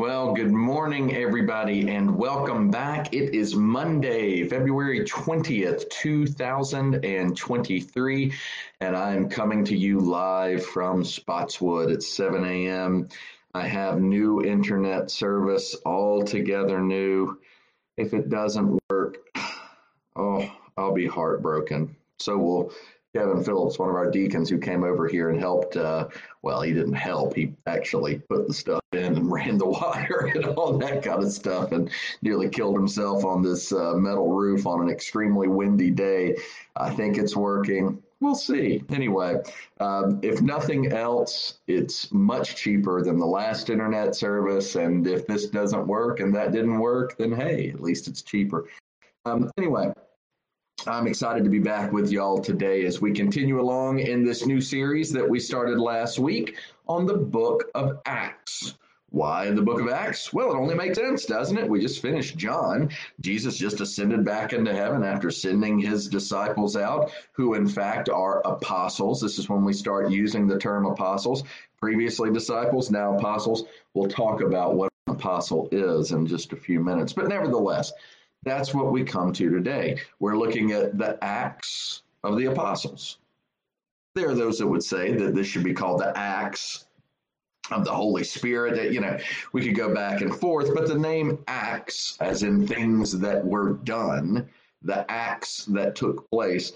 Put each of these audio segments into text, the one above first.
Well, good morning, everybody, and welcome back. It is Monday, February 20th, 2023, and I'm coming to you live from Spotswood at 7 a.m. I have new internet service, altogether new. If it doesn't work, oh, I'll be heartbroken. So will Kevin Phillips, one of our deacons who came over here and helped. Uh, well, he didn't help. He actually put the stuff in and ran the wire and all that kind of stuff and nearly killed himself on this uh, metal roof on an extremely windy day. I think it's working. We'll see. Anyway, um, if nothing else, it's much cheaper than the last internet service. And if this doesn't work and that didn't work, then hey, at least it's cheaper. Um, anyway, I'm excited to be back with y'all today as we continue along in this new series that we started last week on the book of Acts. Why the book of Acts? Well, it only makes sense, doesn't it? We just finished John. Jesus just ascended back into heaven after sending his disciples out, who in fact are apostles. This is when we start using the term apostles. Previously disciples, now apostles. We'll talk about what an apostle is in just a few minutes. But nevertheless, that's what we come to today. We're looking at the Acts of the Apostles. There are those that would say that this should be called the Acts of the Holy Spirit. That you know, we could go back and forth, but the name Acts, as in things that were done, the acts that took place,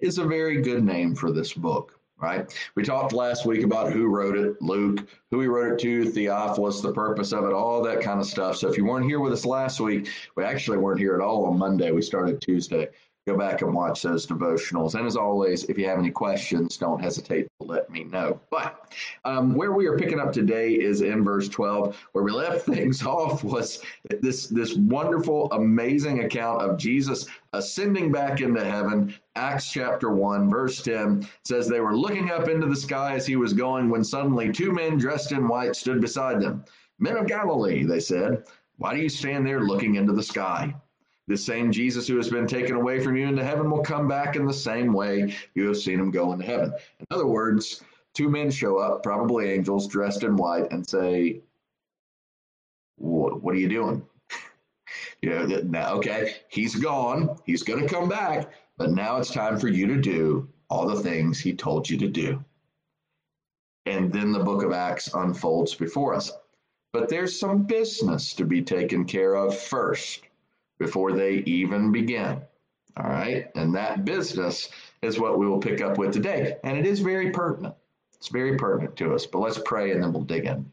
is a very good name for this book right? We talked last week about who wrote it, Luke, who he wrote it to, Theophilus, the purpose of it, all that kind of stuff. So if you weren't here with us last week, we actually weren't here at all on Monday. We started Tuesday go back and watch those devotionals. And as always, if you have any questions, don't hesitate let me know. But um, where we are picking up today is in verse 12. Where we left things off was this, this wonderful, amazing account of Jesus ascending back into heaven. Acts chapter 1, verse 10 says, They were looking up into the sky as he was going when suddenly two men dressed in white stood beside them. Men of Galilee, they said, why do you stand there looking into the sky? The same Jesus who has been taken away from you into heaven will come back in the same way you have seen him go into heaven. In other words, two men show up, probably angels dressed in white, and say, What, are you doing? you know, now, okay, he's gone. He's going to come back, but now it's time for you to do all the things he told you to do. And then the book of Acts unfolds before us. But there's some business to be taken care of first before they even begin. All right. And that business is what we will pick up with today. And it is very pertinent. It's very pertinent to us. But let's pray and then we'll dig in.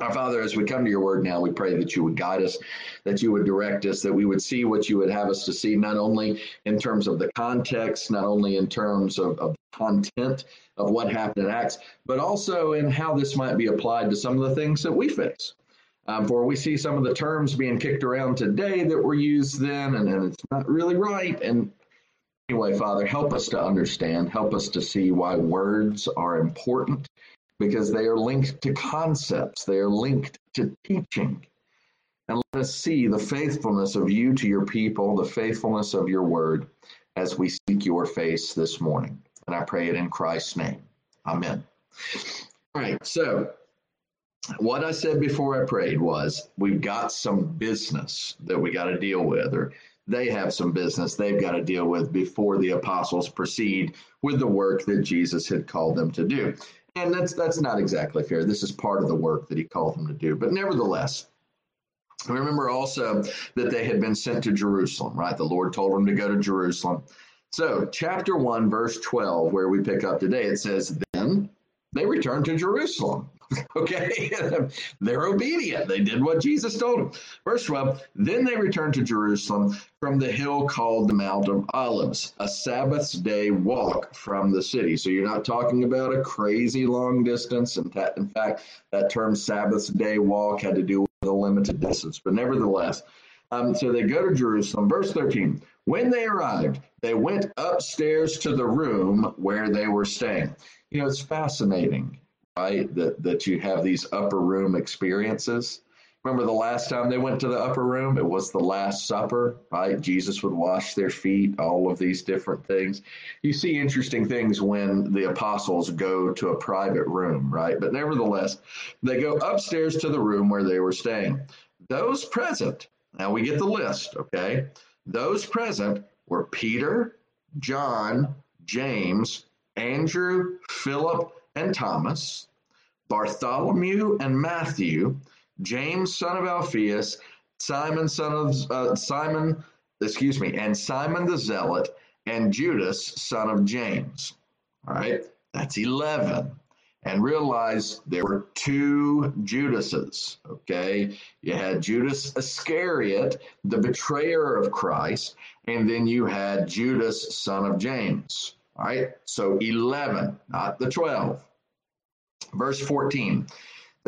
Our Father, as we come to your word now, we pray that you would guide us, that you would direct us, that we would see what you would have us to see, not only in terms of the context, not only in terms of, of content of what happened in Acts, but also in how this might be applied to some of the things that we face. Um, for we see some of the terms being kicked around today that were used then, and, and it's not really right. And anyway, Father, help us to understand, help us to see why words are important because they are linked to concepts, they are linked to teaching. And let us see the faithfulness of you to your people, the faithfulness of your word as we seek your face this morning. And I pray it in Christ's name. Amen. All right, so what I said before I prayed was we've got some business that we got to deal with, or they have some business they've got to deal with before the apostles proceed with the work that Jesus had called them to do. And that's that's not exactly fair. This is part of the work that he called them to do. But nevertheless, remember also that they had been sent to Jerusalem, right? The Lord told them to go to Jerusalem. So, chapter 1, verse 12, where we pick up today, it says, Then they returned to Jerusalem Okay, they're obedient. They did what Jesus told them. Verse 12 Then they returned to Jerusalem from the hill called the Mount of Olives, a Sabbath's day walk from the city. So you're not talking about a crazy long distance. In, in fact, that term Sabbath's day walk had to do with a limited distance. But nevertheless, um, so they go to Jerusalem. Verse 13 When they arrived, they went upstairs to the room where they were staying. You know, it's fascinating right? That that you have these upper room experiences. Remember the last time they went to the upper room? It was the Last Supper, right? Jesus would wash their feet, all of these different things. You see interesting things when the apostles go to a private room, right? But nevertheless, they go upstairs to the room where they were staying. Those present, now we get the list, okay? Those present were Peter, John, James, Andrew, Philip, and Thomas, Bartholomew and Matthew, James, son of Alphaeus, Simon, son of uh, Simon, excuse me, and Simon the Zealot, and Judas, son of James. All right, that's 11. And realize there were two Judases. Okay, you had Judas Iscariot, the betrayer of Christ, and then you had Judas, son of James. All right, so 11, not the 12. Verse 14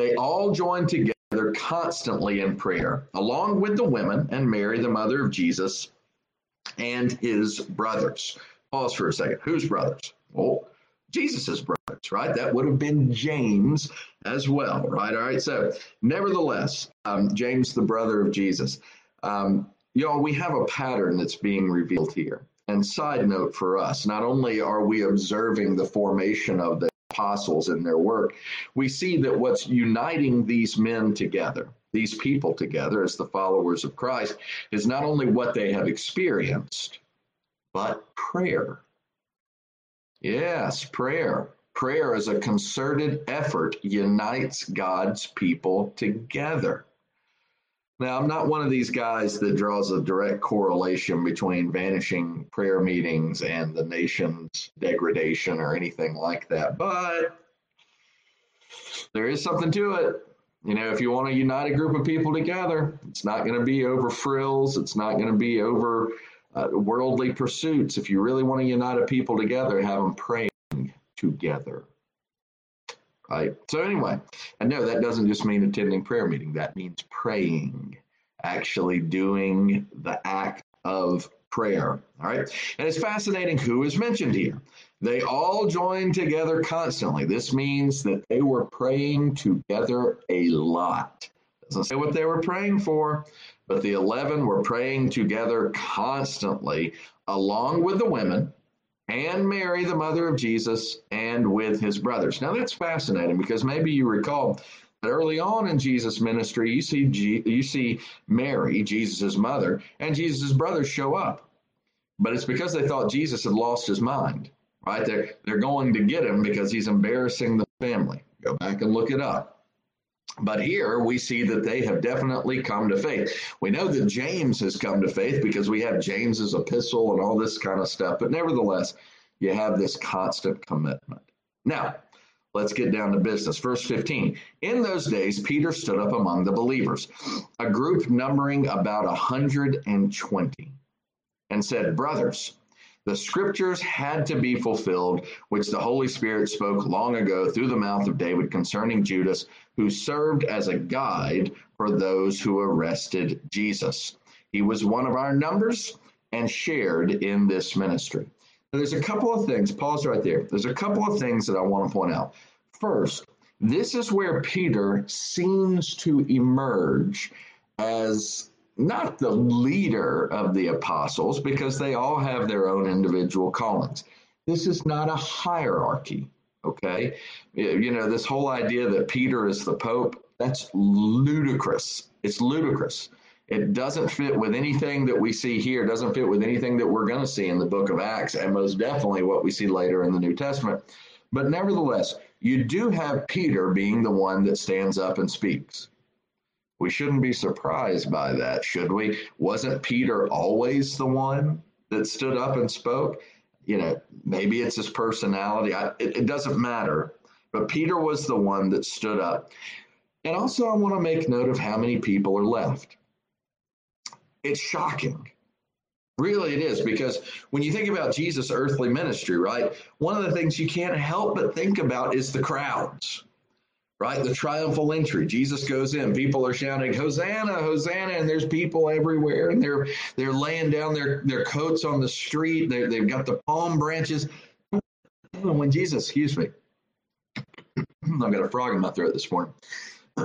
they all joined together constantly in prayer, along with the women and Mary, the mother of Jesus, and his brothers. Pause for a second. Whose brothers? Well, Jesus's brothers, right? That would have been James as well, right? All right. So, nevertheless, um, James, the brother of Jesus. Um, y'all, we have a pattern that's being revealed here. And side note for us, not only are we observing the formation of the apostles in their work, we see that what's uniting these men together, these people together as the followers of Christ, is not only what they have experienced, but prayer. Yes, prayer. Prayer as a concerted effort unites God's people together. Now, I'm not one of these guys that draws a direct correlation between vanishing prayer meetings and the nation's degradation or anything like that, but there is something to it. You know, if you want to unite a group of people together, it's not going to be over frills, it's not going to be over uh, worldly pursuits. If you really want to unite a people together, have them praying together. Right? So anyway, and no, that doesn't just mean attending prayer meeting. That means praying, actually doing the act of prayer. All right. And it's fascinating who is mentioned here. They all joined together constantly. This means that they were praying together a lot. Doesn't say what they were praying for, but the 11 were praying together constantly, along with the women and Mary, the mother of Jesus, and with his brothers. Now that's fascinating because maybe you recall that early on in Jesus' ministry, you see G- you see Mary, Jesus' mother, and Jesus' brothers show up. But it's because they thought Jesus had lost his mind. Right? They're they're going to get him because he's embarrassing the family. Go back and look it up. But here we see that they have definitely come to faith. We know that James has come to faith because we have James's epistle and all this kind of stuff. But nevertheless, you have this constant commitment. Now, let's get down to business. Verse 15 In those days, Peter stood up among the believers, a group numbering about 120, and said, Brothers, the scriptures had to be fulfilled, which the Holy Spirit spoke long ago through the mouth of David concerning Judas, who served as a guide for those who arrested Jesus. He was one of our numbers and shared in this ministry. Now, there's a couple of things, pause right there. There's a couple of things that I want to point out. First, this is where Peter seems to emerge as not the leader of the apostles because they all have their own individual callings. This is not a hierarchy, okay? You know, this whole idea that Peter is the Pope, that's ludicrous. It's ludicrous. It doesn't fit with anything that we see here, it doesn't fit with anything that we're going to see in the book of Acts, and most definitely what we see later in the New Testament. But nevertheless, you do have Peter being the one that stands up and speaks. We shouldn't be surprised by that, should we? Wasn't Peter always the one that stood up and spoke? You know, maybe it's his personality. I, it, it doesn't matter. But Peter was the one that stood up. And also, I want to make note of how many people are left. It's shocking. Really, it is because when you think about Jesus' earthly ministry, right, one of the things you can't help but think about is the crowds right? The triumphal entry. Jesus goes in. People are shouting, Hosanna, Hosanna, and there's people everywhere, and they're they're laying down their, their coats on the street. they they've got the palm branches. when Jesus, excuse me, I've got a frog in my throat this morning.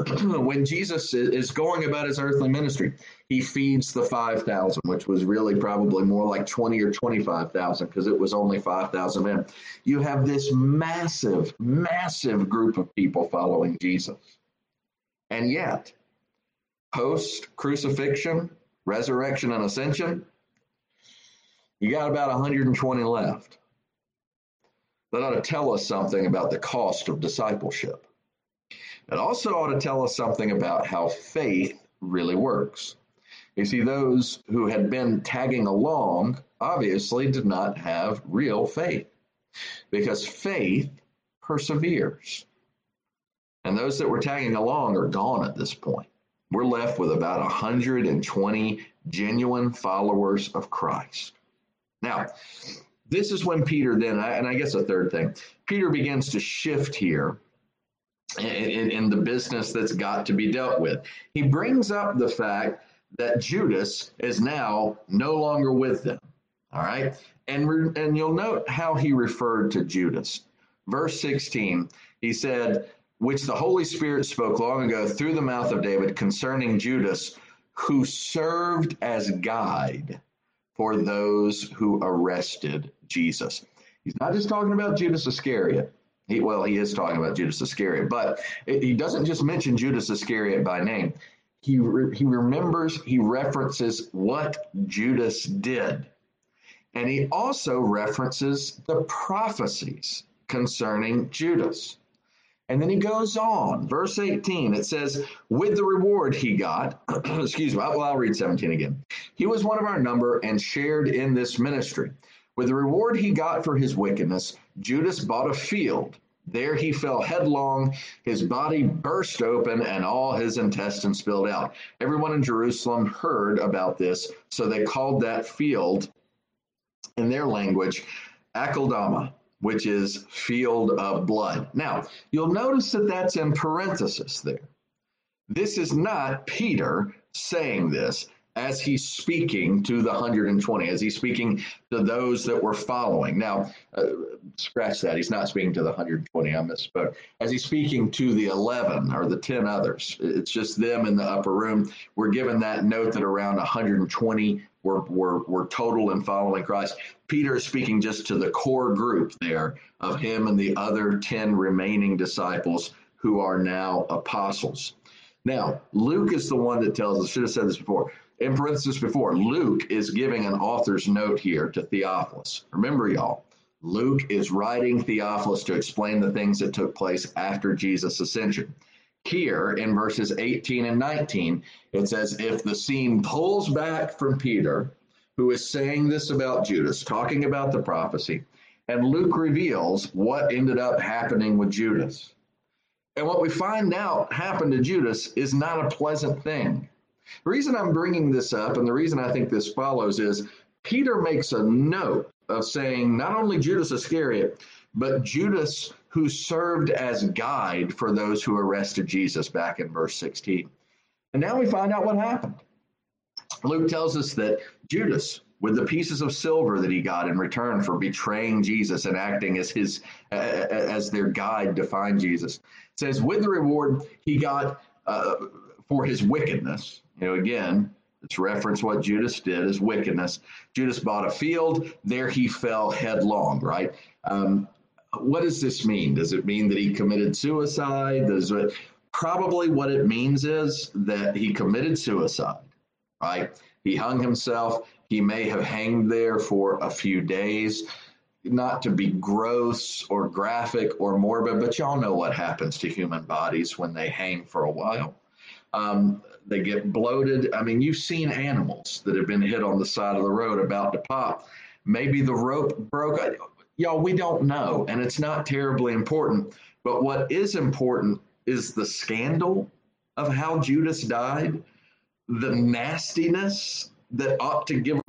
when Jesus is going about his earthly ministry, he feeds the 5,000, which was really probably more like 20 or 25,000 because it was only 5,000 men. You have this massive, massive group of people following Jesus. And yet, post crucifixion, resurrection, and ascension, you got about 120 left. That ought to tell us something about the cost of discipleship. It also ought to tell us something about how faith really works. You see, those who had been tagging along obviously did not have real faith because faith perseveres. And those that were tagging along are gone at this point. We're left with about 120 genuine followers of Christ. Now, this is when Peter then, and I guess a third thing, Peter begins to shift here in, in, the business that's got to be dealt with. He brings up the fact that Judas is now no longer with them. All right. And, re, and you'll note how he referred to Judas. Verse 16, he said, which the Holy Spirit spoke long ago through the mouth of David concerning Judas, who served as guide for those who arrested Jesus. He's not just talking about Judas Iscariot. He, well, he is talking about Judas Iscariot, but it, he doesn't just mention Judas Iscariot by name. He, re, he remembers, he references what Judas did. And he also references the prophecies concerning Judas. And then he goes on, verse 18, it says, with the reward he got, excuse me, well, I'll read 17 again. He was one of our number and shared in this ministry. With the reward he got for his wickedness, Judas bought a field. There he fell headlong, his body burst open, and all his intestines spilled out. Everyone in Jerusalem heard about this, so they called that field, in their language, Akeldama which is field of blood. Now, you'll notice that that's in parenthesis there. This is not Peter saying this as he's speaking to the 120, as he's speaking to those that were following. Now, uh, scratch that. He's not speaking to the 120. I misspoke. As he's speaking to the 11 or the 10 others, it's just them in the upper room. We're given that note that around 120 were, were, were total in following Christ. Peter is speaking just to the core group there of him and the other 10 remaining disciples who are now apostles. Now, Luke is the one that tells us, should have said this before, in parenthesis before, Luke is giving an author's note here to Theophilus. Remember, y'all, Luke is writing Theophilus to explain the things that took place after Jesus' ascension. Here in verses 18 and 19, it says, If the scene pulls back from Peter, who is saying this about Judas, talking about the prophecy, and Luke reveals what ended up happening with Judas. And what we find out happened to Judas is not a pleasant thing. The reason I'm bringing this up and the reason I think this follows is Peter makes a note of saying not only Judas Iscariot, but Judas who served as guide for those who arrested Jesus back in verse 16. And now we find out what happened. Luke tells us that Judas, with the pieces of silver that he got in return for betraying Jesus and acting as his as their guide to find Jesus, says with the reward he got uh, for his wickedness. You know, again, it's reference what Judas did as wickedness. Judas bought a field. There he fell headlong. Right. Um, what does this mean? Does it mean that he committed suicide? Does it probably what it means is that he committed suicide, right? He hung himself. He may have hanged there for a few days, not to be gross or graphic or morbid, but y'all know what happens to human bodies when they hang for a while. Um, they get bloated. I mean, you've seen animals that have been hit on the side of the road about to pop. Maybe the rope broke y'all, we don't know, and it's not terribly important. But what is important is the scandal of how Judas died, the nastiness that ought to give